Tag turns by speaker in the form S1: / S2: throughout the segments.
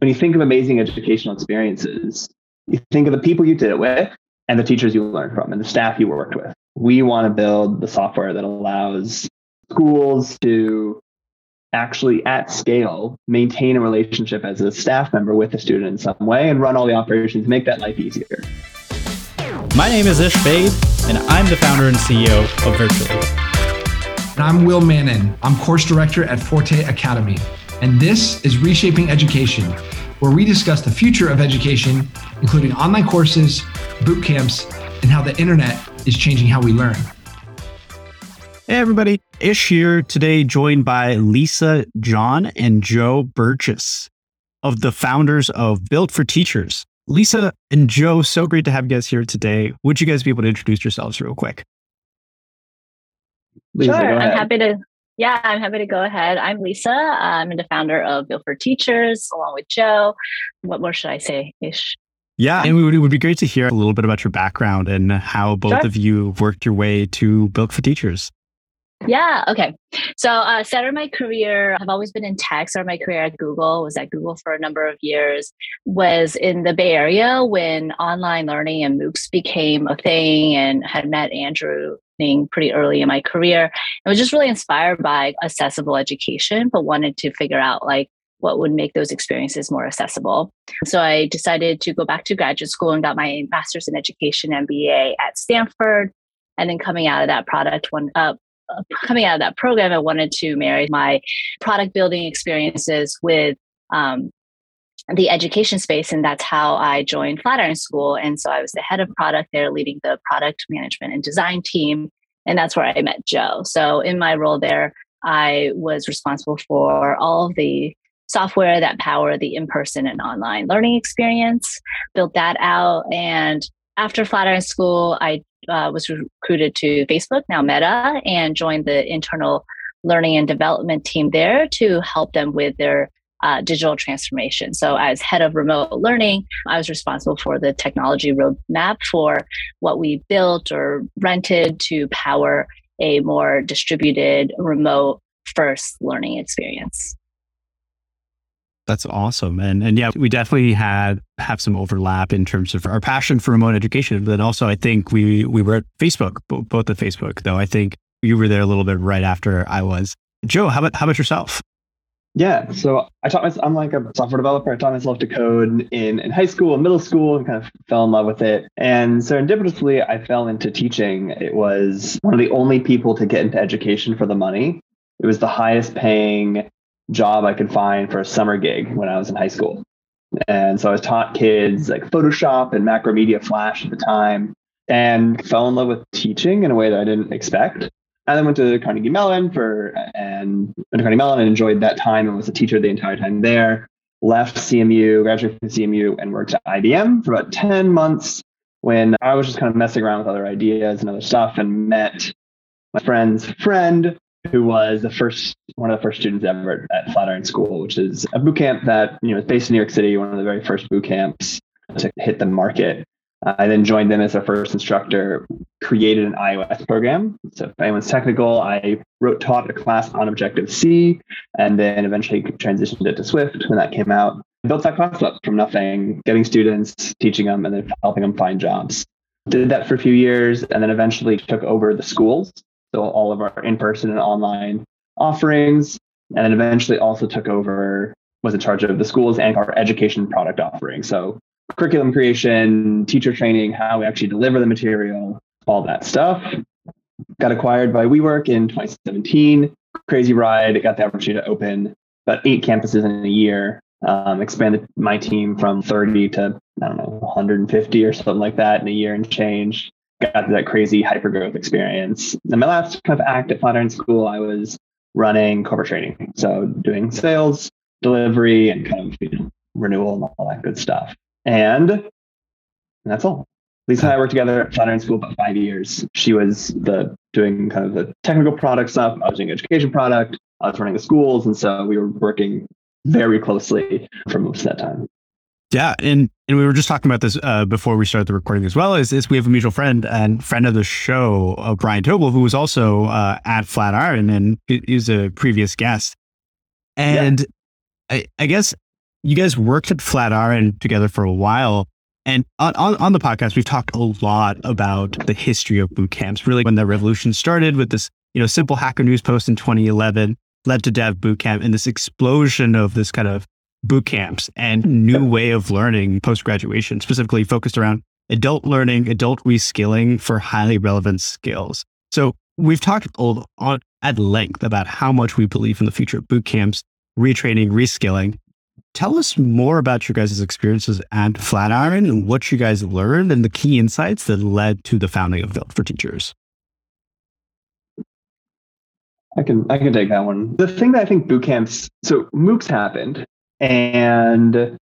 S1: when you think of amazing educational experiences, you think of the people you did it with and the teachers you learned from and the staff you worked with. We want to build the software that allows schools to actually at scale maintain a relationship as a staff member with a student in some way and run all the operations, make that life easier.
S2: My name is Ish Baid, and I'm the founder and CEO of Virtually.
S3: And I'm Will Mannon. I'm course director at Forte Academy. And this is Reshaping Education, where we discuss the future of education, including online courses, boot camps, and how the internet is changing how we learn.
S2: Hey, everybody. Ish here today, joined by Lisa, John, and Joe Burgess of the founders of Built for Teachers. Lisa and Joe, so great to have you guys here today. Would you guys be able to introduce yourselves real quick?
S4: Lisa, sure, I'm happy to. Yeah, I'm happy to go ahead. I'm Lisa. I'm the founder of Built for Teachers, along with Joe. What more should I say, Ish?
S2: Yeah, and it would be great to hear a little bit about your background and how both sure. of you worked your way to Built for Teachers.
S4: Yeah. Okay. So, uh, started my career. I've always been in tech. Started my career at Google. Was at Google for a number of years. Was in the Bay Area when online learning and MOOCs became a thing, and had met Andrew pretty early in my career. I was just really inspired by accessible education, but wanted to figure out like what would make those experiences more accessible. So I decided to go back to graduate school and got my master's in education MBA at Stanford. And then coming out of that product, one uh, coming out of that program, I wanted to marry my product building experiences with um, the education space. And that's how I joined Flatiron School. And so I was the head of product there, leading the product management and design team. And that's where I met Joe. So in my role there, I was responsible for all of the software that power the in-person and online learning experience built that out and after flatiron school i uh, was recruited to Facebook, now Meta, and joined the internal learning and development team there to help them with their uh, digital transformation. So, as head of remote learning, I was responsible for the technology roadmap for what we built or rented to power a more distributed, remote first learning experience.
S2: That's awesome. And and yeah, we definitely had have some overlap in terms of our passion for remote education. But also I think we we were at Facebook, both at Facebook, though I think you were there a little bit right after I was. Joe, how about how about yourself?
S1: Yeah, so I taught myself, I'm like a software developer. I taught myself to code in, in high school and middle school and kind of fell in love with it. And serendipitously, I fell into teaching. It was one of the only people to get into education for the money. It was the highest paying job I could find for a summer gig when I was in high school. And so I was taught kids like Photoshop and Macromedia Flash at the time and fell in love with teaching in a way that I didn't expect. I then went to Carnegie Mellon for and went to Carnegie Mellon and enjoyed that time and was a teacher the entire time there. Left CMU, graduated from CMU, and worked at IBM for about 10 months when I was just kind of messing around with other ideas and other stuff and met my friend's friend who was the first one of the first students ever at Flatiron School, which is a boot camp that you know is based in New York City, one of the very first boot camps to hit the market. I then joined them as their first instructor, created an iOS program. So if anyone's technical, I wrote taught a class on Objective C, and then eventually transitioned it to Swift when that came out. Built that class up from nothing, getting students, teaching them, and then helping them find jobs. Did that for a few years, and then eventually took over the schools so all of our in-person and online offerings, and then eventually also took over, was in charge of the schools and our education product offering. So curriculum creation, teacher training, how we actually deliver the material, all that stuff. Got acquired by WeWork in 2017. Crazy ride. Got the opportunity to open about eight campuses in a year. Um, expanded my team from 30 to I don't know 150 or something like that in a year and change got that crazy hyper growth experience. And my last kind of act at Flatiron School, I was running corporate training. So doing sales, delivery, and kind of you know, renewal and all that good stuff. And that's all. Lisa and I worked together at Flatiron School about five years. She was the doing kind of the technical product stuff. I was doing education product. I was running the schools. And so we were working very closely for most of that time.
S2: Yeah, and and we were just talking about this uh, before we started the recording as well. Is, is we have a mutual friend and friend of the show, uh, Brian Tobel, who was also uh, at Flatiron and he's a previous guest. And yeah. I, I guess you guys worked at Flatiron together for a while. And on, on, on the podcast, we've talked a lot about the history of boot camps, really when the revolution started with this, you know, simple Hacker News post in 2011 led to Dev Bootcamp and this explosion of this kind of boot camps and new way of learning post graduation, specifically focused around adult learning, adult reskilling for highly relevant skills. So we've talked on, at length about how much we believe in the future of boot camps, retraining, reskilling. Tell us more about your guys' experiences at Flatiron and what you guys learned and the key insights that led to the founding of Built for Teachers.
S1: I can I can take that one. The thing that I think boot camps so MOOCs happened and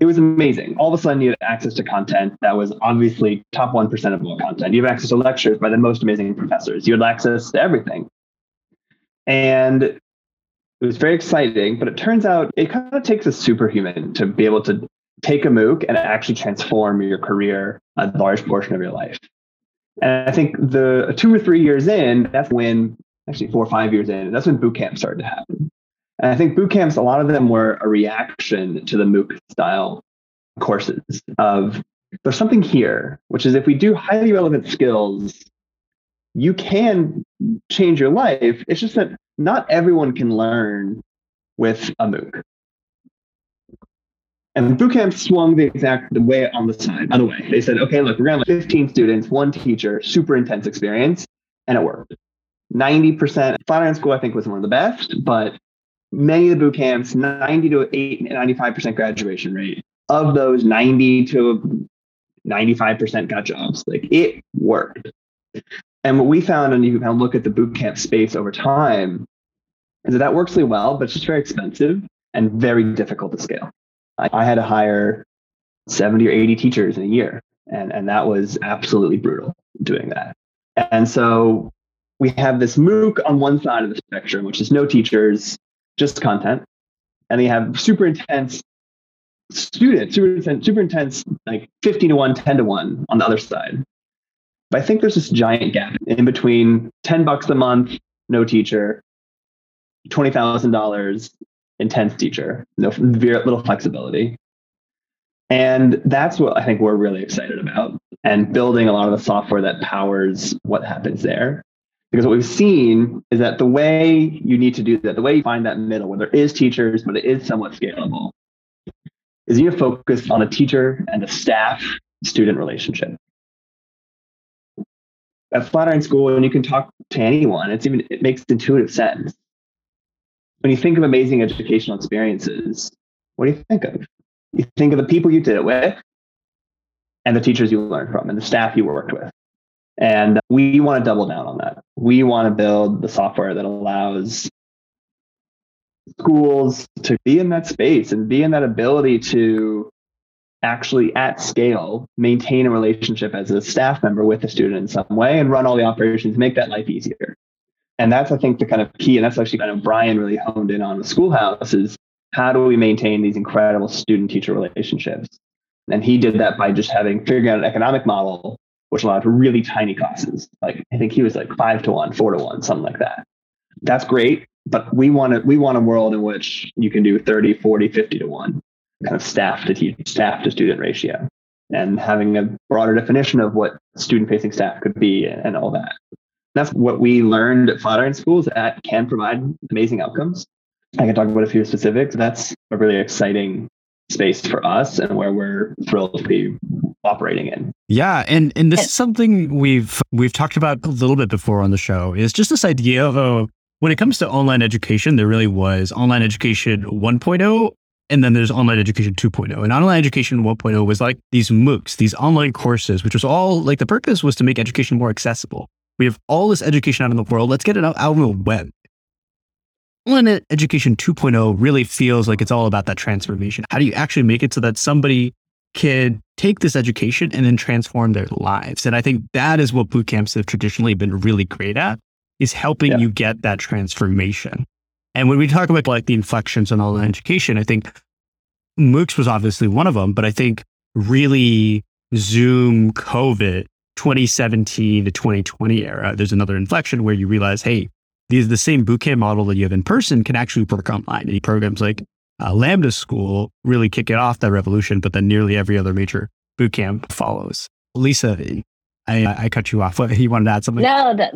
S1: it was amazing. All of a sudden you had access to content that was obviously top 1% of all content. You have access to lectures by the most amazing professors. You had access to everything. And it was very exciting, but it turns out it kind of takes a superhuman to be able to take a MOOC and actually transform your career a large portion of your life. And I think the two or three years in, that's when actually four or five years in, that's when boot camp started to happen. And I think boot camps, a lot of them were a reaction to the MOOC style courses of there's something here, which is if we do highly relevant skills, you can change your life. It's just that not everyone can learn with a MOOC. And bootcamp swung the exact the way on the side, other way. They said, okay, look, we're gonna have 15 students, one teacher, super intense experience, and it worked. 90%. Flatiron School, I think, was one of the best, but many of the boot camps, 90 to 8, 95% graduation rate. Of those, 90 to 95% got jobs. Like it worked. And what we found, and you can kind of look at the boot camp space over time, is that that works really well, but it's just very expensive and very difficult to scale. I, I had to hire 70 or 80 teachers in a year, and, and that was absolutely brutal doing that. And so we have this MOOC on one side of the spectrum, which is no teachers, just content. And they have super intense students, super intense, super intense, like 50 to 1, 10 to 1 on the other side. But I think there's this giant gap in between 10 bucks a month, no teacher, $20,000 intense teacher, no very little flexibility. And that's what I think we're really excited about and building a lot of the software that powers what happens there. Because what we've seen is that the way you need to do that, the way you find that middle, where there is teachers, but it is somewhat scalable, is you focus on a teacher and a staff student relationship. At Flatiron School, when you can talk to anyone, it's even it makes intuitive sense. When you think of amazing educational experiences, what do you think of? You think of the people you did it with and the teachers you learned from and the staff you worked with. And we want to double down on that. We want to build the software that allows schools to be in that space and be in that ability to actually at scale maintain a relationship as a staff member with a student in some way and run all the operations, make that life easier. And that's, I think, the kind of key. And that's actually kind of Brian really honed in on the schoolhouse is how do we maintain these incredible student teacher relationships? And he did that by just having figuring out an economic model which allowed for really tiny classes. Like I think he was like five to one, four to one, something like that. That's great, but we want to we want a world in which you can do 30, 40, 50 to one kind of staff to teach, staff to student ratio and having a broader definition of what student facing staff could be and all that. That's what we learned at Flatiron schools that can provide amazing outcomes. I can talk about a few specifics. That's a really exciting space for us and where we're thrilled to be operating in.
S2: Yeah, and and this is something we've we've talked about a little bit before on the show. Is just this idea of uh, when it comes to online education, there really was online education 1.0 and then there's online education 2.0. And online education 1.0 was like these MOOCs, these online courses, which was all like the purpose was to make education more accessible. We have all this education out in the world. Let's get it out, out on the web. Online education 2.0 really feels like it's all about that transformation. How do you actually make it so that somebody can take this education and then transform their lives. And I think that is what boot camps have traditionally been really great at is helping yeah. you get that transformation. And when we talk about like the inflections in online education, I think MOOCs was obviously one of them, but I think really Zoom, COVID, 2017 to 2020 era, there's another inflection where you realize, hey, these the same bootcamp model that you have in person can actually work online. Any programs like uh, Lambda School really kick it off that revolution, but then nearly every other major boot camp follows. Lisa, I, I cut you off. You wanted to add something?
S4: No, that,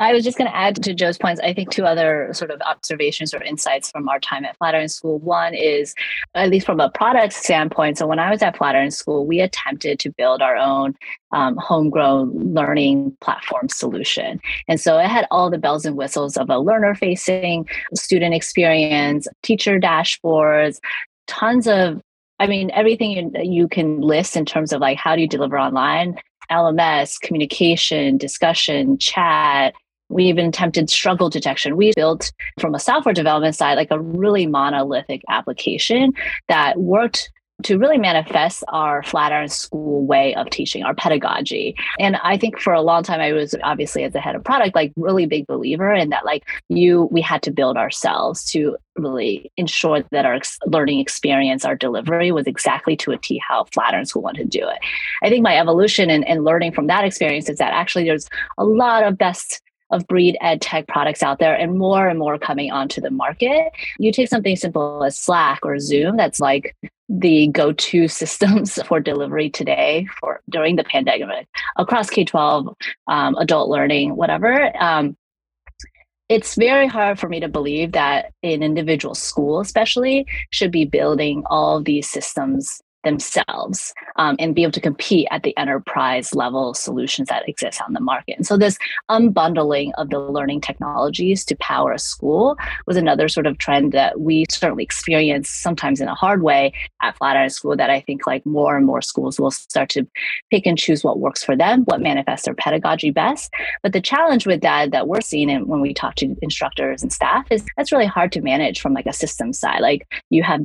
S4: I was just going to add to Joe's points. I think two other sort of observations or insights from our time at Flatiron School. One is, at least from a product standpoint. So when I was at Flatiron School, we attempted to build our own um, homegrown learning platform solution, and so it had all the bells and whistles of a learner-facing student experience, teacher dashboards, tons of I mean, everything you, you can list in terms of like how do you deliver online, LMS, communication, discussion, chat, we even attempted struggle detection. We built from a software development side, like a really monolithic application that worked to really manifest our Flatiron School way of teaching, our pedagogy. And I think for a long time, I was obviously as a head of product, like really big believer in that, like you, we had to build ourselves to really ensure that our learning experience, our delivery was exactly to a T how Flatiron School wanted to do it. I think my evolution and, and learning from that experience is that actually there's a lot of best of breed ed tech products out there and more and more coming onto the market. You take something simple as Slack or Zoom, that's like the go-to systems for delivery today for during the pandemic across K-12, um, adult learning, whatever. Um, it's very hard for me to believe that an individual school, especially, should be building all these systems themselves um, and be able to compete at the enterprise level solutions that exist on the market. And so this unbundling of the learning technologies to power a school was another sort of trend that we certainly experience sometimes in a hard way at Flatiron School that I think like more and more schools will start to pick and choose what works for them, what manifests their pedagogy best. But the challenge with that that we're seeing and when we talk to instructors and staff is that's really hard to manage from like a system side. Like you have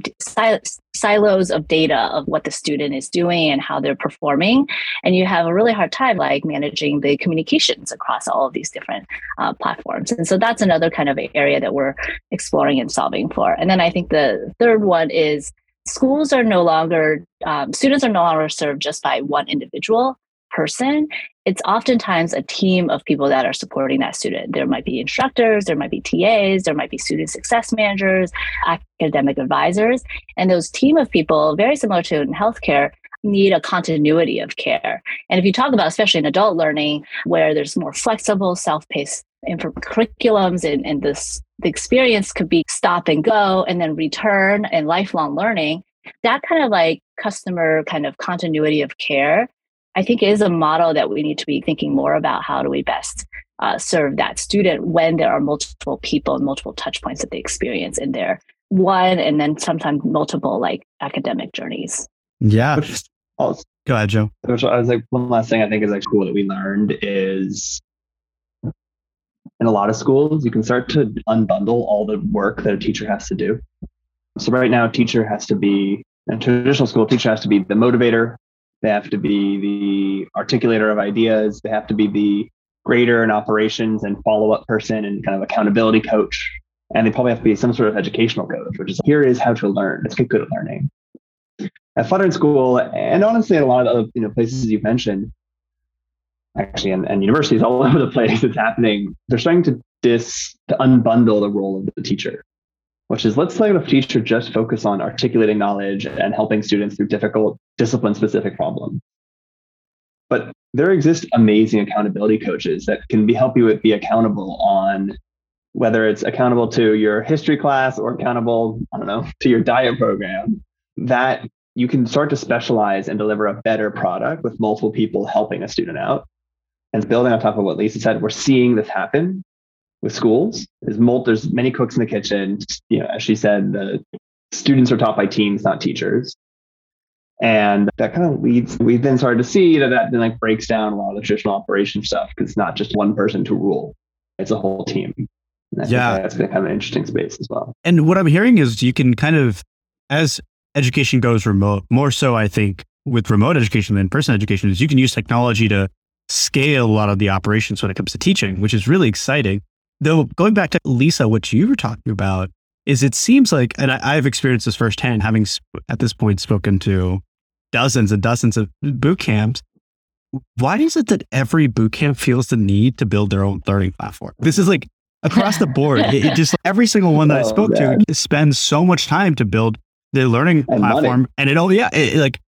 S4: silos of data of what the student is doing and how they're performing. And you have a really hard time like managing the communications across all of these different uh, platforms. And so that's another kind of area that we're exploring and solving for. And then i think the third one is schools are no longer um, students are no longer served just by one individual person it's oftentimes a team of people that are supporting that student. There might be instructors, there might be TAs, there might be student success managers, academic advisors. And those team of people, very similar to in healthcare, need a continuity of care. And if you talk about, especially in adult learning, where there's more flexible, self paced curriculums and, and this, the experience could be stop and go and then return and lifelong learning, that kind of like customer kind of continuity of care I think is a model that we need to be thinking more about how do we best uh, serve that student when there are multiple people and multiple touch points that they experience in their one and then sometimes multiple like academic journeys.
S2: Yeah. Go ahead, Joe.
S1: Which I was like, one last thing I think is like cool that we learned is in a lot of schools, you can start to unbundle all the work that a teacher has to do. So right now, teacher has to be, in traditional school, teacher has to be the motivator, they have to be the articulator of ideas. They have to be the grader and operations and follow up person and kind of accountability coach. And they probably have to be some sort of educational coach, which is here is how to learn. Let's get good at learning. At Flatiron School, and honestly, at a lot of the you know places you've mentioned, actually, and, and universities all over the place, it's happening. They're starting to dis to unbundle the role of the teacher which is let's let a teacher just focus on articulating knowledge and helping students through difficult discipline specific problems. But there exist amazing accountability coaches that can be help you be accountable on whether it's accountable to your history class or accountable, I don't know, to your diet program, that you can start to specialize and deliver a better product with multiple people helping a student out. And building on top of what Lisa said, we're seeing this happen with schools. There's, there's many cooks in the kitchen. You know, as she said, the students are taught by teams, not teachers. And that kind of leads, we then started to see that that then like breaks down a lot of the traditional operation stuff because it's not just one person to rule, it's a whole team. yeah. That's been kind of an interesting space as well.
S2: And what I'm hearing is you can kind of, as education goes remote, more so, I think, with remote education than in person education, is you can use technology to scale a lot of the operations when it comes to teaching, which is really exciting. Though going back to Lisa, what you were talking about is it seems like, and I, have experienced this firsthand, having at this point spoken to dozens and dozens of boot camps. Why is it that every boot camp feels the need to build their own learning platform? This is like across the board. It, it just every single one that I
S1: Oh,
S2: spoke
S1: man.
S2: to spends so much time to build the learning
S1: And money.
S2: platform, and it all yeah, it, like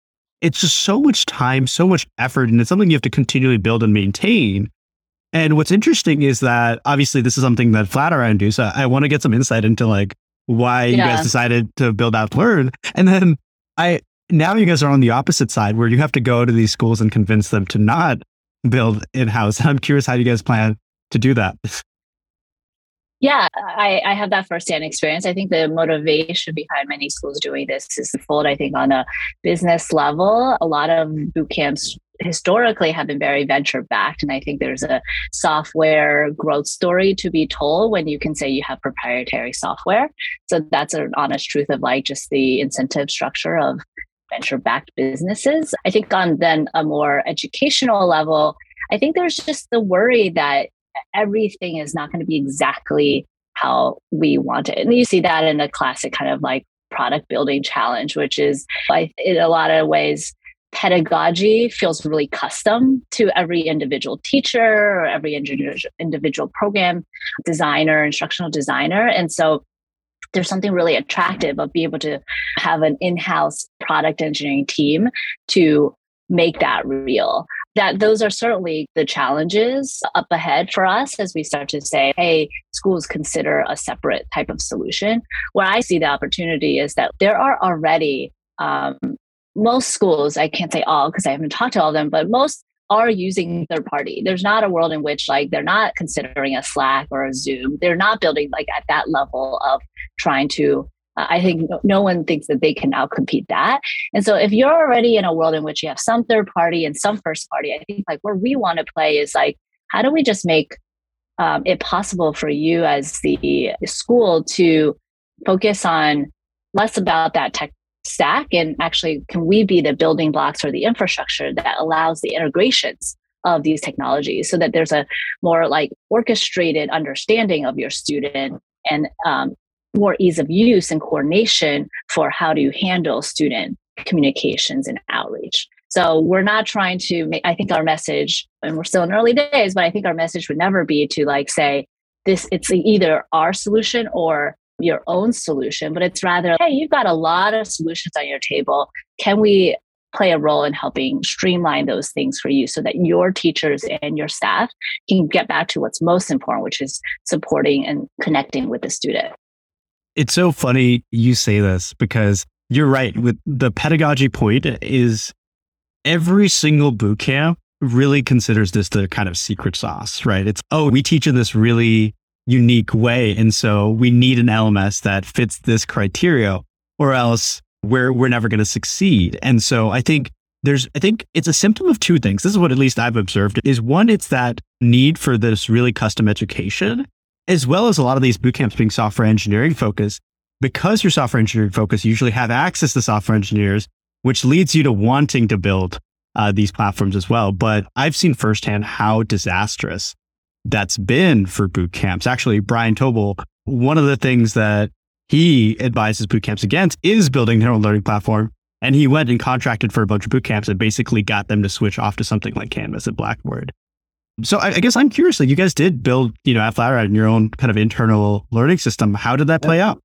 S2: it's just so much time, so much effort, and it's something you have to continually build and maintain. And what's interesting is that obviously this is something that Flatiron do. So I want to get some insight into like why you guys decided to build out Learn, and then I now you guys are on the opposite side where you have to go to these schools and convince them to not build in house. I'm curious how you guys plan to do that.
S4: Yeah, I, I have that firsthand experience. I think the motivation behind many schools doing this is fold. I think on a business level, a lot of boot camps historically have been very venture backed. And I think there's a software growth story to be told when you can say you have proprietary software. So that's an honest truth of like just the incentive structure of venture backed businesses. I think on then a more educational level, I think there's just the worry that everything is not going to be exactly how we want it. And you see that in the classic kind of like product building challenge, which is I, in a lot of ways, pedagogy feels really custom to every individual teacher or every individual program designer, instructional designer. And so there's something really attractive of being able to have an in-house product engineering team to make that real that those are certainly the challenges up ahead for us as we start to say hey schools consider a separate type of solution. Where i see the opportunity is that there are already um, most schools i can't say all because i haven't talked to all of them but most are using third party. There's not a world in which like they're not considering a slack or a zoom. They're not building like at that level of trying to I think no, no one thinks that they can outcompete that. And so if you're already in a world in which you have some third party and some first party, I think like where we want to play is like, how do we just make um, it possible for you as the school to focus on less about that tech stack and actually can we be the building blocks or the infrastructure that allows the integrations of these technologies so that there's a more like orchestrated understanding of your student and um, more ease of use and coordination for how to handle student communications and outreach. So we're not trying to make, I think our message, and we're still in early days, but I think our message would never be to like say, this, it's either our solution or your own solution, but it's rather, hey, you've got a lot of solutions on your table. Can we play a role in helping streamline those things for you so that your teachers and your staff can get back to what's most important, which is supporting and connecting with the student?
S2: It's so funny you say this because you're right. With the pedagogy point is every single boot camp really considers this the kind of secret sauce, right? It's, oh, we teach in this really unique way. And so we need an LMS that fits this criteria or else we're, we're never going to succeed. And so I think there's, I think it's a symptom of two things. This is what at least I've observed is one, it's that need for this really custom education, as well as a lot of these boot camps being software engineering focused. Because you're software engineering focused, you usually have access to software engineers, which leads you to wanting to build uh, these platforms as well. But I've seen firsthand how disastrous that's been for boot camps. Actually, Brian Tobel, one of the things that he advises boot camps against is building their own learning platform. And he went and contracted for a bunch of boot camps and basically got them to switch off to something like Canvas and Blackboard. So I, I guess I'm curious, like you guys did build, you know, at Flatiron your own kind of internal learning system. How did that play out?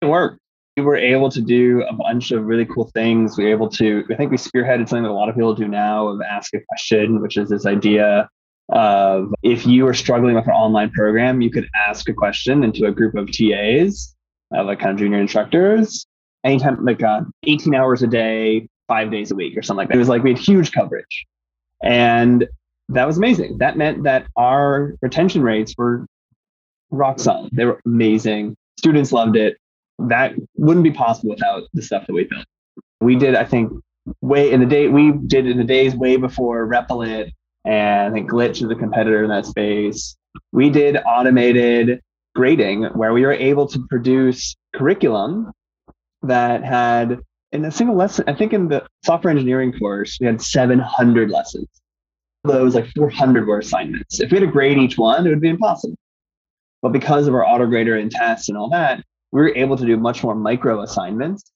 S1: It worked. We were able to do a bunch of really cool things. We were able to, I think we spearheaded something that a lot of people do now of ask a question, which is this idea of if you are struggling with an online program, you could ask a question into a group of TAs, uh, like kind of junior instructors, anytime, like uh, 18 hours a day, five days a week or something like that. It was like we had huge coverage. And that was amazing. That meant that our retention rates were rock solid. They were amazing. Students loved it. That wouldn't be possible without the stuff that we built. We did, I think, way in the day we did in the days way before Replit and I think Glitch is a competitor in that space. We did automated grading where we were able to produce curriculum that had in a single lesson, I think in the software engineering course, we had 700 lessons. Those like 400 were assignments. If we had to grade each one, it would be impossible. But because of our auto grader and tests and all that, we were able to do much more micro assignments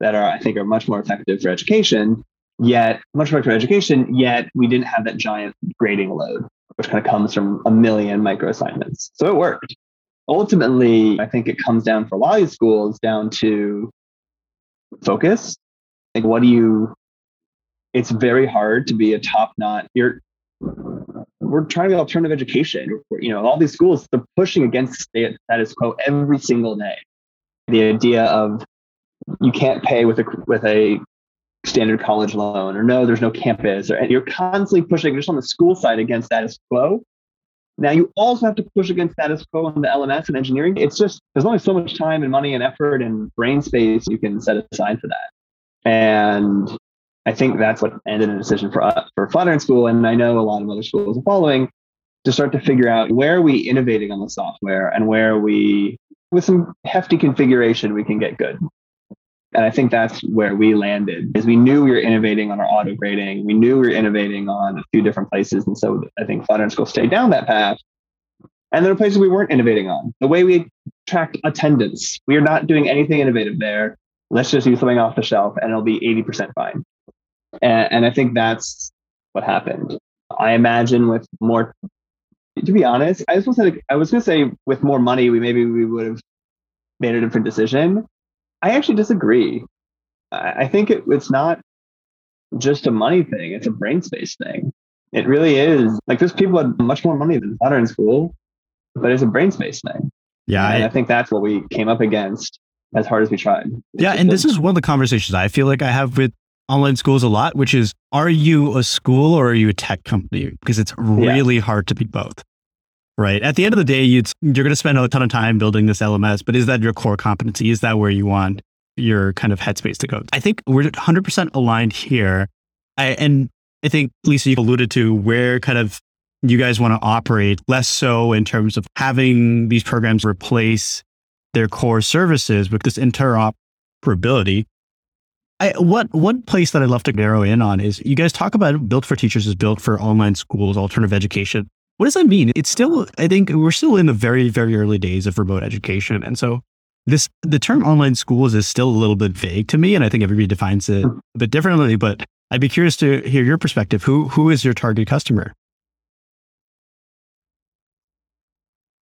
S1: that are, I think, are much more effective for education. Yet, much more for education. Yet, we didn't have that giant grading load. which kind of comes from a million micro assignments. So it worked. Ultimately, I think it comes down for a lot of schools down to focus. Like, what do you? It's very hard to be a top notch. You're we're trying to be alternative education. You know, all these schools they're pushing against status quo every single day. The idea of you can't pay with a with a standard college loan, or no, there's no campus, or you're constantly pushing just on the school side against status quo. Now you also have to push against status quo on the LMS and engineering. It's just there's only so much time and money and effort and brain space you can set aside for that. And I think that's what ended a decision for uh, for Flatiron School, and I know a lot of other schools are following to start to figure out where are we innovating on the software and where we, with some hefty configuration, we can get good. And I think that's where we landed is we knew we were innovating on our auto grading. We knew we were innovating on a few different places. And so I think Flatiron School stayed down that path. And there are places we weren't innovating on. The way we tracked attendance, we are not doing anything innovative there. Let's just use something off the shelf and it'll be 80% fine. And, and I think that's what happened. I imagine with more, to be honest, I was to say with more money, we maybe we would have made a different decision. I actually disagree. I, I think it, it's not just a money thing; it's a brain space thing. It really is. Like there's people with much more money than Flatiron School, but it's a brain space thing.
S2: Yeah,
S1: and I, I think that's what we came up against as hard as we tried.
S2: Yeah, and this is one of the conversations I feel like I have with online schools a lot, which is are you a school or are you a tech company? Because it's really yeah. hard to be both. Right. At the end of the day, you're going to spend a ton of time building this LMS, but is that your core competency? Is that where you want your kind of headspace to go? I think we're 100% aligned here. I, and I think, Lisa, you alluded to where kind of you guys want to operate, less so in terms of having these programs replace their core services with this interoperability. I, what one place that I'd love to narrow in on is you guys talk about built for teachers is built for online schools, alternative education. What does that mean? It's still, I think we're still in the very, very early days of remote education. And so this, the term online schools is still a little bit vague to me. And I think everybody defines it hmm. a bit differently, but I'd be curious to hear your perspective. Who, who is your target customer?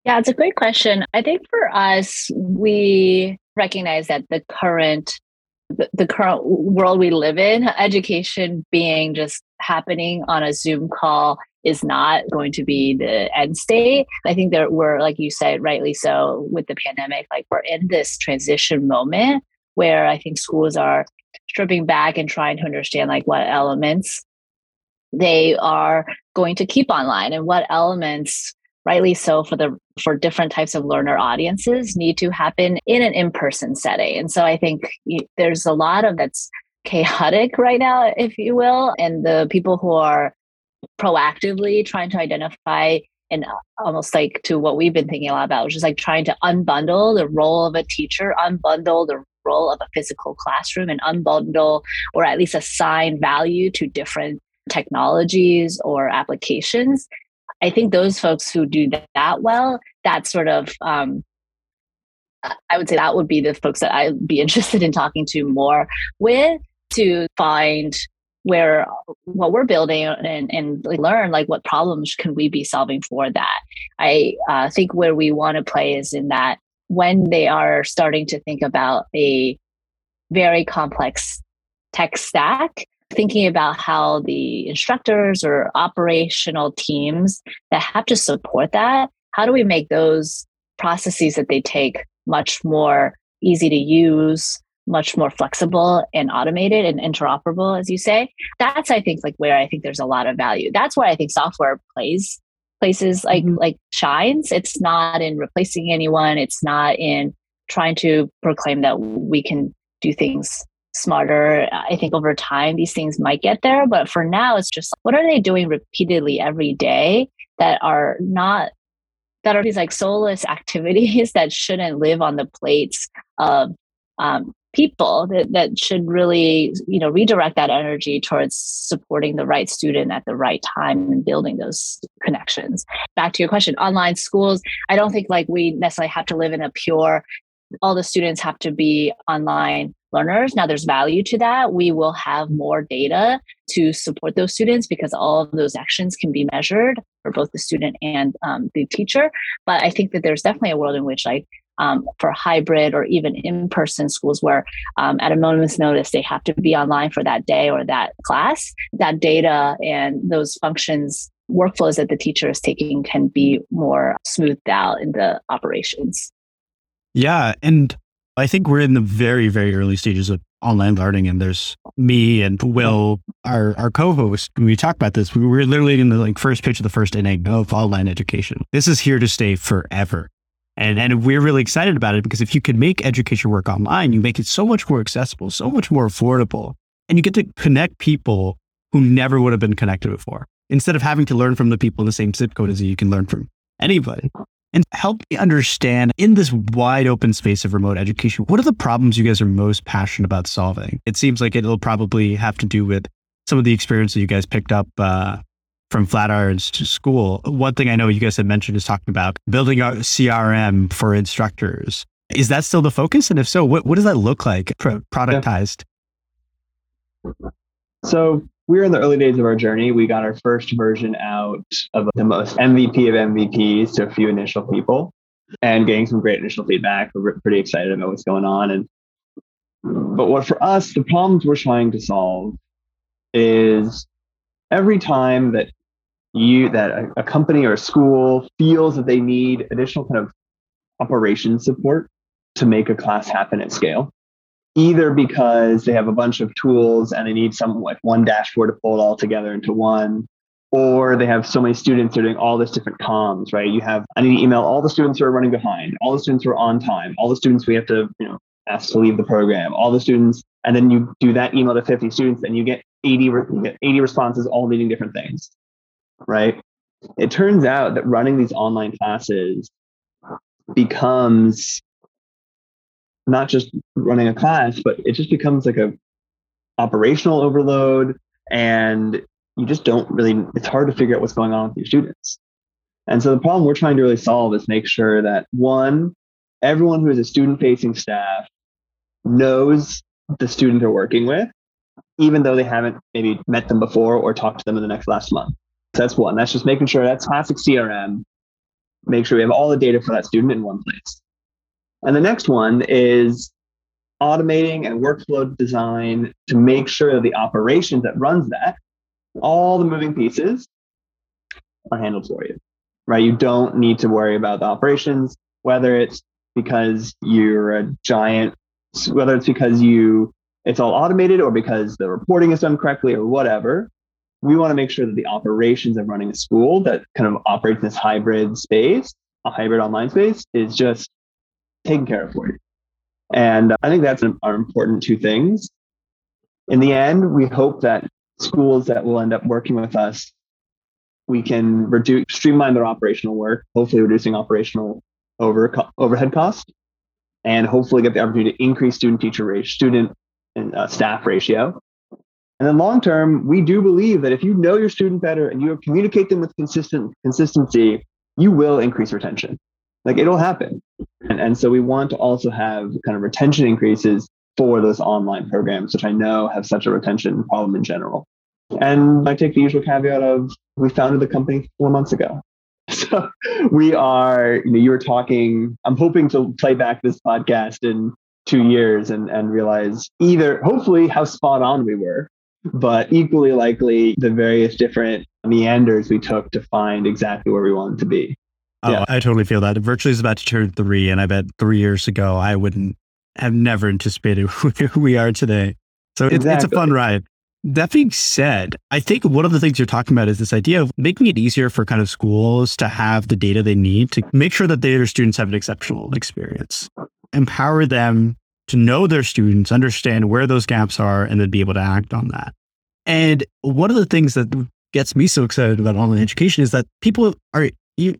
S4: Yeah, it's a great question. I think for us, we recognize that the current the, the current world we live in, education being just happening on a Zoom call is not going to be the end state. I think that we're, like you said, rightly so, with the pandemic, like we're in this transition moment where I think schools are stripping back and trying to understand like what elements they are going to keep online and what elements rightly so for the for different types of learner audiences need to happen in an in-person setting and so i think there's a lot of that's chaotic right now if you will and the people who are proactively trying to identify and uh, almost like to what we've been thinking a lot about, which is like trying to unbundle the role of a teacher, unbundle the role of a physical classroom, and unbundle or at least assign value to different technologies or applications. I think those folks who do that well, that sort of, um, I would say that would be the folks that I'd be interested in talking to more with to find where what we're building and, and learn like what problems can we be solving for that. I uh, think where we want to play is in that when they are starting to think about a very complex tech stack thinking about how the instructors or operational teams that have to support that how do we make those processes that they take much more easy to use much more flexible and automated and interoperable as you say. That's i think like where i think there's a lot of value. That's where i think software plays places like mm-hmm. like shines. It's not in replacing anyone. It's not in trying to proclaim that we can do things smarter. I think over time these things might get there but for now it's just what are they doing repeatedly every day that are not that are these like soulless activities that shouldn't live on the plates of um, people that, that should really you know redirect that energy towards supporting the right student at the right time and building those connections back to your question online schools i don't think like we necessarily have to live in a pure all the students have to be online learners. Now, there's value to that. We will have more data to support those students because all of those actions can be measured for both the student and um, the teacher. But I think that there's definitely a world in which, like, um, for hybrid or even in person schools where um, at a moment's notice they have to be online for that day or that class, that data and those functions workflows that the teacher is taking can be more smoothed out in the operations.
S2: Yeah. And I think we're in the very, very early stages of online learning. And there's me and Will, our, our co-host, when we talk about this, we were literally in the like first pitch of the first inning of online education. This is here to stay forever. And, and we're really excited about it because if you can make education work online, you make it so much more accessible, so much more affordable, and you get to connect people who never would have been connected before. Instead of having to learn from the people in the same zip code as you, you can learn from anybody and help me understand in this wide open space of remote education, what are the problems you guys are most passionate about solving? It seems like it'll probably have to do with some of the experience that you guys picked up uh, from Flatirons to school. One thing I know you guys had mentioned is talking about building a CRM for instructors. Is that still the focus? And if so, what, what does that look like productized?
S1: Yeah. So we were in the early days of our journey. We got our first version out of the most MVP of MVPs to a few initial people and getting some great initial feedback. We're pretty excited about what's going on. And but what for us, the problems we're trying to solve is every time that you that a, a company or a school feels that they need additional kind of operation support to make a class happen at scale either because they have a bunch of tools and they need some like one dashboard to pull it all together into one or they have so many students are doing all this different comms right? You have i need to email all the students who are running behind all the students who are on time all the students we have to you know ask to leave the program all the students and then you do that email to 50 students and you get 80 you get 80 responses all needing different things right it turns out that running these online classes becomes not just running a class, but it just becomes like a operational overload and you just don't really it's hard to figure out what's going on with your students. And so the problem we're trying to really solve is make sure that one, everyone who is a student facing staff knows the student they're working with, even though they haven't maybe met them before or talked to them in the next last month. That's one. That's just making sure that's classic CRM. Make sure we have all the data for that student in one place. And the next one is automating and workflow design to make sure that the operations that runs that, all the moving pieces are handled for you, right? You don't need to worry about the operations, whether it's because you're a giant, whether it's because you, it's all automated or because the reporting is done correctly or whatever. We want to make sure that the operations of running a school that kind of operates this hybrid space, a hybrid online space, is just taken care of for you. And I think that's an, important two things. In the end, we hope that schools that will end up working with us, we can reduce, streamline their operational work, hopefully reducing operational over, overhead cost, and hopefully get the opportunity to increase student teacher ratio, student and uh, staff ratio. And then long term, we do believe that if you know your student better and you communicate them with consistent consistency, you will increase retention. Like it'll happen. And, and so we want to also have kind of retention increases for those online programs, which I know have such a retention problem in general. And I take the usual caveat of we founded the company four months ago. So we are, you know, you were talking, I'm hoping to play back this podcast in two years and, and realize either hopefully how spot on we were, but equally likely the various different meanders we took to find exactly where we wanted to be.
S2: Oh, yeah. I totally feel that. Virtually is about to turn three, and I bet three years ago I wouldn't have never anticipated who we are today. So exactly. it's, it's a fun ride. That being said, I think one of the things you're talking about is this idea of making it easier for kind of schools to have the data they need to make sure that their students have an exceptional experience. Empower them to know their students, understand where those gaps are, and then be able to act on that. And one of the things that gets me so excited about online education is that people are you,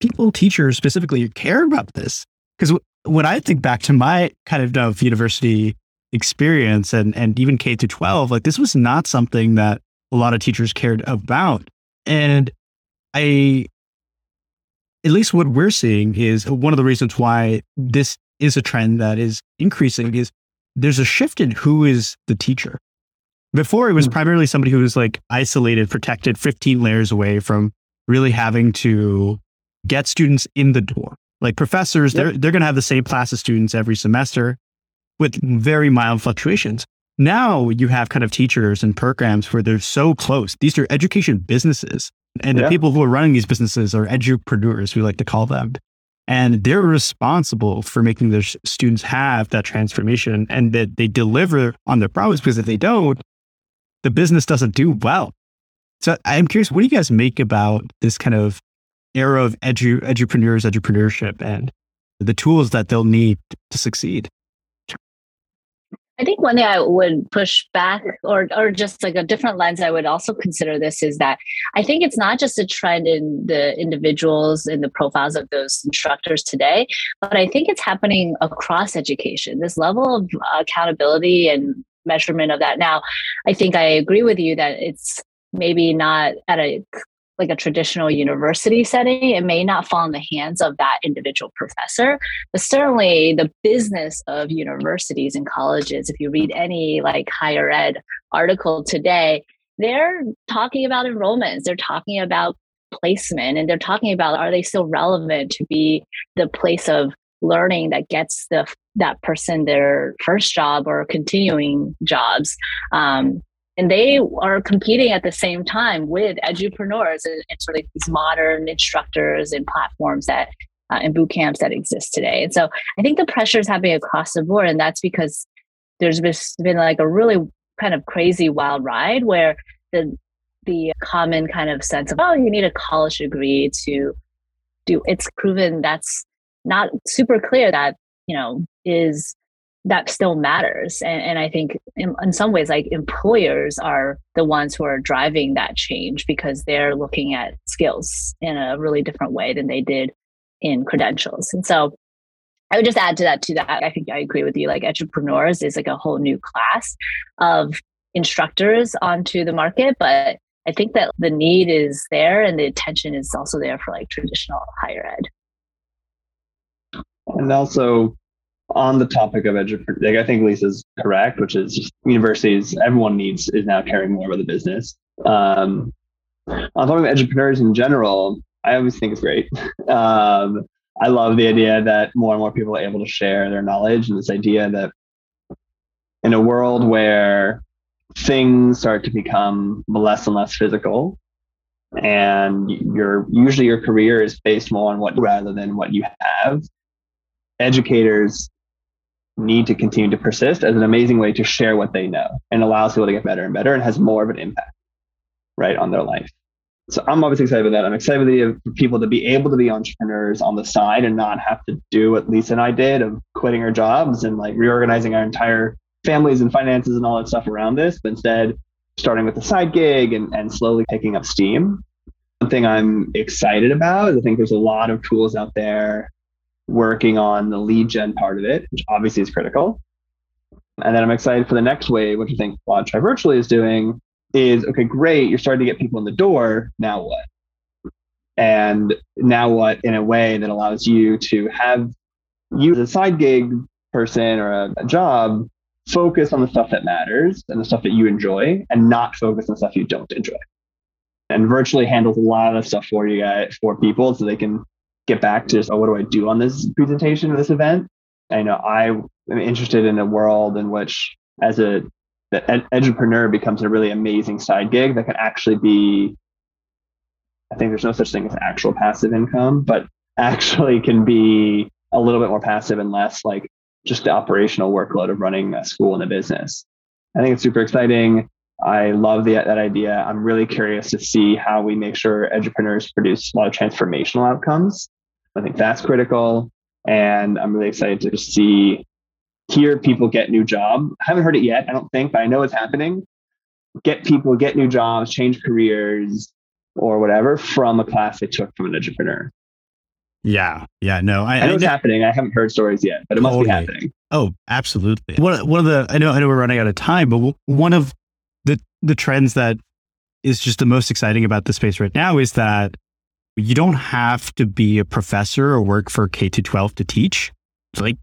S2: people, teachers specifically, care about this. Because when I think back to my kind of, university experience and, and even K to 12, like this was not something that a lot of teachers cared about. And I, at least what we're seeing is one of the reasons why this is a trend that is increasing is there's a shift in who is the teacher. Before it was
S1: Hmm.
S2: primarily somebody who was like isolated, protected, 15 layers away from really having to get students in the door. Like professors,
S1: Yep.
S2: they're they're gonna have the same class of students every semester with very mild fluctuations. Now you have kind of teachers and programs where they're so close. These are education businesses. And the people who are running these businesses are edupreneurs, we like to call them. And they're responsible for making their students have that transformation and that they deliver on their promise because if they don't, the business doesn't do well. So I'm curious, what do you guys make about this kind of era of edu, edupreneurs, edupreneurship, and the tools that they'll need to succeed?
S4: I think one thing I would push back or or just like a different lens I would also consider this is that I think it's not just a trend in the individuals and the profiles of those instructors today, but I think it's happening across education. This level of accountability and measurement of that. Now, I think I agree with you that it's maybe not at a like a traditional university setting, it may not fall in the hands of that individual professor. But certainly the business of universities and colleges if you read any like higher ed article today they're talking about enrollments they're talking about placement and they're talking about are they still relevant to be the place of learning that gets the that person their first job or continuing jobs? Um, and they are competing at the same time with edupreneurs and, and sort of these modern instructors and platforms that uh, and boot camps that exist today. And so I think the pressure is happening across the board, and that's because there's been like a really kind of crazy wild ride where the the common kind of sense of oh you need a college degree to do it's proven that's not super clear that you know is that still matters and, and i think in, in some ways like employers are the ones who are driving that change because they're looking at skills in a really different way than they did in credentials. And so I would just add to that, to that. I think I agree with you. Like entrepreneurs is like a whole new class of instructors onto the market. But I think that the need is there and the attention is also there for like traditional higher ed.
S1: And also on the topic of education, like I think Lisa's correct, which is universities, everyone needs is now caring more about the business. Um, on talking about entrepreneurs in general, I always think it's great. Um, I love the idea that more and more people are able to share their knowledge and this idea that in a world where things start to become less and less physical and your usually your career is based more on what rather than what you have educators need to continue to persist as an amazing way to share what they know and allows people to get better and better and has more of an impact right on their life. So i'm obviously excited about that. I'm excited for people to be able to be entrepreneurs on the side and not have to do what lisa and i did of quitting our jobs and like reorganizing our entire families and finances and all that stuff around this but instead starting with a side gig and, and slowly picking up steam. One thing i'm excited about is i think there's a lot of tools out there working on the lead gen part of it, which obviously is critical. And then I'm excited for the next wave, which I think Quad Try Virtually is doing, is okay, great, you're starting to get people in the door. Now what? And now what in a way that allows you to have you as a side gig person or a, a job focus on the stuff that matters and the stuff that you enjoy and not focus on stuff you don't enjoy. And virtually handles a lot of stuff for you guys, for people so they can get back to oh, what do I do on this presentation or this event? I know I am interested in a world in which, as a the entrepreneur, becomes a really amazing side gig that can actually be. I think there's no such thing as actual passive income, but actually can be a little bit more passive and less like just the operational workload of running a school and a business. I think it's super exciting. I love the, that idea. I'm really curious to see how we make sure entrepreneurs produce a lot of transformational outcomes. I think that's critical. And I'm really excited to see, hear people get new job. I haven't heard it yet, I don't think, but I know it's happening. Get people get new jobs, change careers or whatever from a class they took from an entrepreneur.
S2: Yeah, yeah, no, I,
S1: I know
S2: I
S1: it's happening. I haven't heard stories yet, but it must be happening.
S2: Oh, absolutely. One one of the I know I know we're running out of time, but one of the the trends that is just the most exciting about the space right now is that you don't have to be a professor or work for K to 12 to teach. Like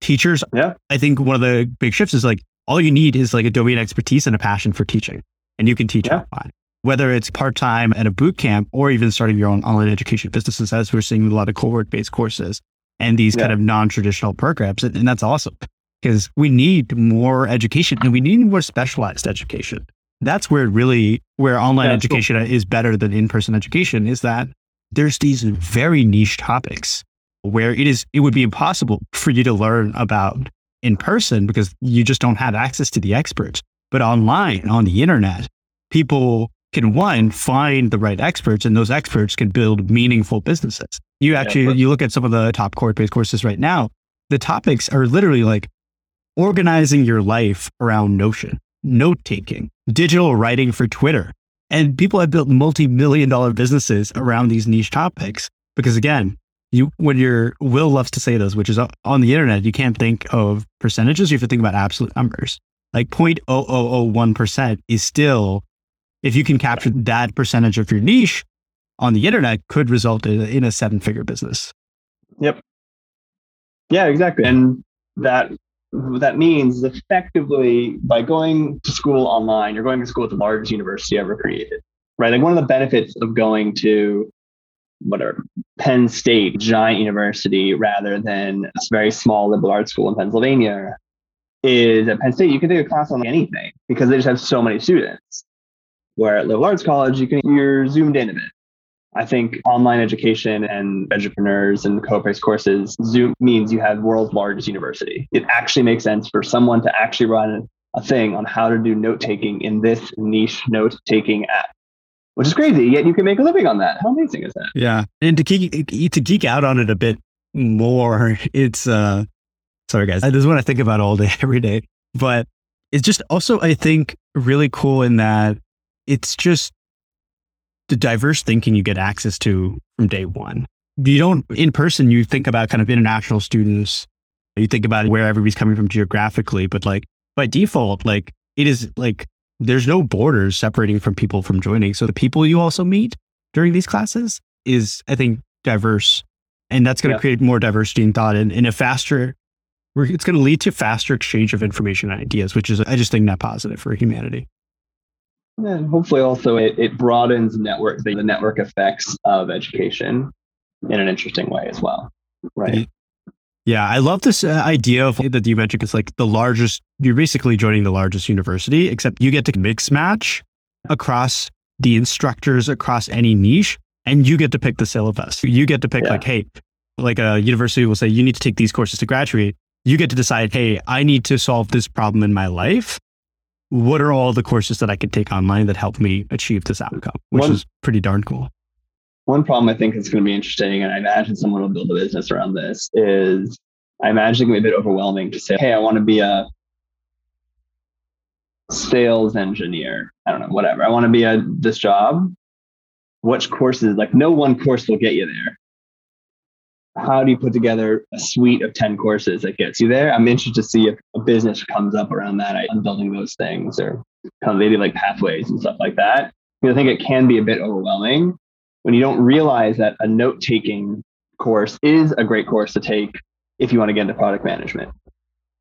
S2: teachers,
S1: Yeah.
S2: I think one of the big shifts is like all you need is like a domain expertise and a passion for teaching, and you can teach
S1: Yeah.
S2: online. Whether it's part time at a boot camp or even starting your own online education businesses, as we're seeing a lot of cohort based courses and these kind of non traditional programs. And and that's awesome because we need more education and we need more specialized education. That's where really where online
S1: Yeah, that's cool.
S2: education is better than in person education is that there's these very niche topics where it is it would be impossible for you to learn about in person because you just don't have access to the experts. But online on the internet, people can one find the right experts and those experts can build meaningful businesses. You actually
S1: but-
S2: you look at some of the top cohort based courses right now, the topics are literally like organizing your life around Notion, note taking, digital writing for Twitter. And people have built multi-million dollar businesses around these niche topics because again, you when you're Will loves to say those, which is on the internet, you can't think of percentages. You have to think about absolute numbers. Like 0.0001% is still, if you can capture that percentage of your niche on the internet, could result in, a seven-figure business. Yep.
S1: Yeah, exactly. And that what that means is effectively by going to school online, you're going to school at the largest university ever created. Right. Like one of the benefits of going to whatever Penn State, giant university, rather than a very small liberal arts school in Pennsylvania, is at Penn State you can take a class on anything because they just have so many students. Where at liberal arts college, you can you're zoomed in a bit. I think online education and entrepreneurs and co-price courses Zoom means you have world's largest university. It actually makes sense for someone to actually run a thing on how to do note taking in this niche note taking app, which is crazy. Yet you can make a living on that. How amazing is that?
S2: Yeah. And to geek, to geek out on it a bit more, it's, uh, sorry guys, this is what I think about all day, every day, but it's just also, I think, really cool in that it's just the diverse thinking you get access to from day one. You don't, in person, you think about kind of international students, you think about where everybody's coming from geographically, but like by default, like it is like there's no borders separating from people from joining. So the people you also meet during these classes is, I think, diverse. And that's going to
S1: Yeah.
S2: create more diversity in thought and in a faster, it's going to lead to faster exchange of information and ideas, which is, I just think, net positive for humanity.
S1: And hopefully also it, it broadens network the network effects of education in an interesting way as well. Right.
S2: Yeah, I love this uh, idea of that you mentioned. It's like the largest, you're basically joining the largest university, except you get to mix match across the instructors across any niche, and you get to pick the syllabus. You get to pick,
S1: Yeah.
S2: like, hey, like a university will say, you need to take these courses to graduate. You get to decide, hey, I need to solve this problem in my life. What are all the courses that I could take online that help me achieve this outcome? Which
S1: One-
S2: is pretty darn cool.
S1: One problem I think is going to be interesting, and I imagine someone will build a business around this, is I imagine it can be a bit overwhelming to say, hey, I want to be a sales engineer. I don't know, whatever. I want to be a this job. Which courses, like no one course will get you there. How do you put together a suite of 10 courses that gets you there? I'm interested to see if business comes up around that. I'm building those things or kind of maybe like pathways and stuff like that. I think it can be a bit overwhelming when you don't realize that a note taking course is a great course to take if you want to get into product management.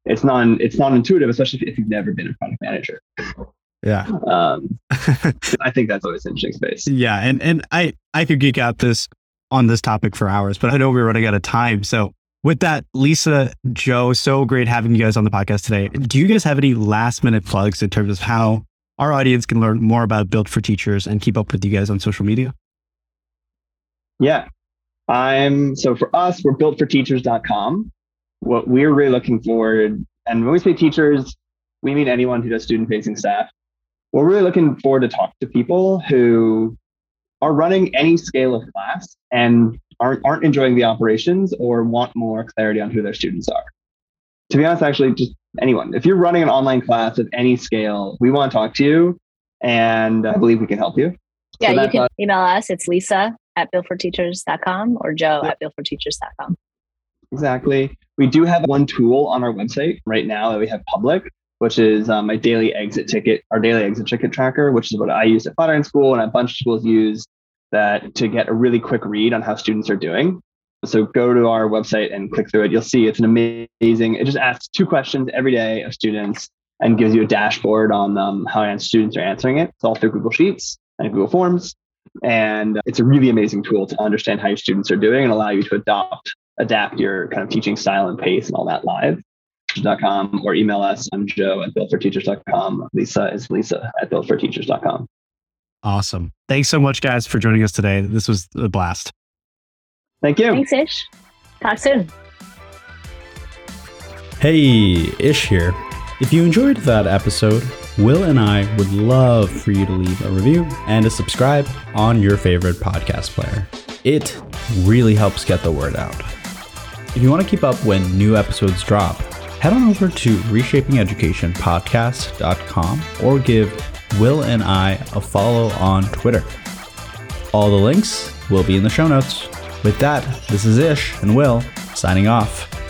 S1: It's non it's non intuitive, especially if you've never been a product manager.
S2: Yeah.
S1: Um, I think that's always an interesting space.
S2: Yeah, and and I I could geek out this on this topic for hours, but I know we're running out of time. So with that, Lisa, Joe, so great having you guys on the podcast today. Do you guys have any last minute plugs in terms of how our audience can learn more about Built for Teachers and keep up with you guys on social media?
S1: Yeah. I'm so for us, we're built for teachers.com. What we're really looking forward, and when we say teachers, we mean anyone who does student facing staff. We're really looking forward to talk to people who are running any scale of class and aren't, aren't enjoying the operations or want more clarity on who their students are. To be honest, actually, just anyone. If you're running an online class of any scale, we want to talk to you, and I believe we can help you.
S4: Yeah, you can email us. It's lisa at builtforteachers.com or joe
S1: Yeah.
S4: at builtforteachers.com.
S1: Exactly. We do have one tool on our website right now that we have public, which is um, my daily exit ticket, our daily exit ticket tracker, which is what I use at Flatiron School and a bunch of schools use that to get a really quick read on how students are doing. So go to our website and click through it. You'll see it's an amazing, it just asks two questions every day of students and gives you a dashboard on um, how students are answering it. It's all through Google Sheets and Google Forms. And it's a really amazing tool to understand how your students are doing and allow you to adopt, adapt your kind of teaching style and pace and all that live. Com, or email us. I'm Joe at builtforteachers.com. Lisa is Lisa at builtforteachers.com.
S2: Awesome. Thanks so much, guys, for joining us today. This was a blast.
S1: Thank you.
S4: Thanks, Ish. Talk soon.
S5: Hey, Ish here. If you enjoyed that episode, Will and I would love for you to leave a review and to subscribe on your favorite podcast player. It really helps get the word out. If you want to keep up when new episodes drop, head on over to reshapingeducationpodcast.com or give Will and I a follow on Twitter. All the links will be in the show notes. With that, this is Ish and Will signing off.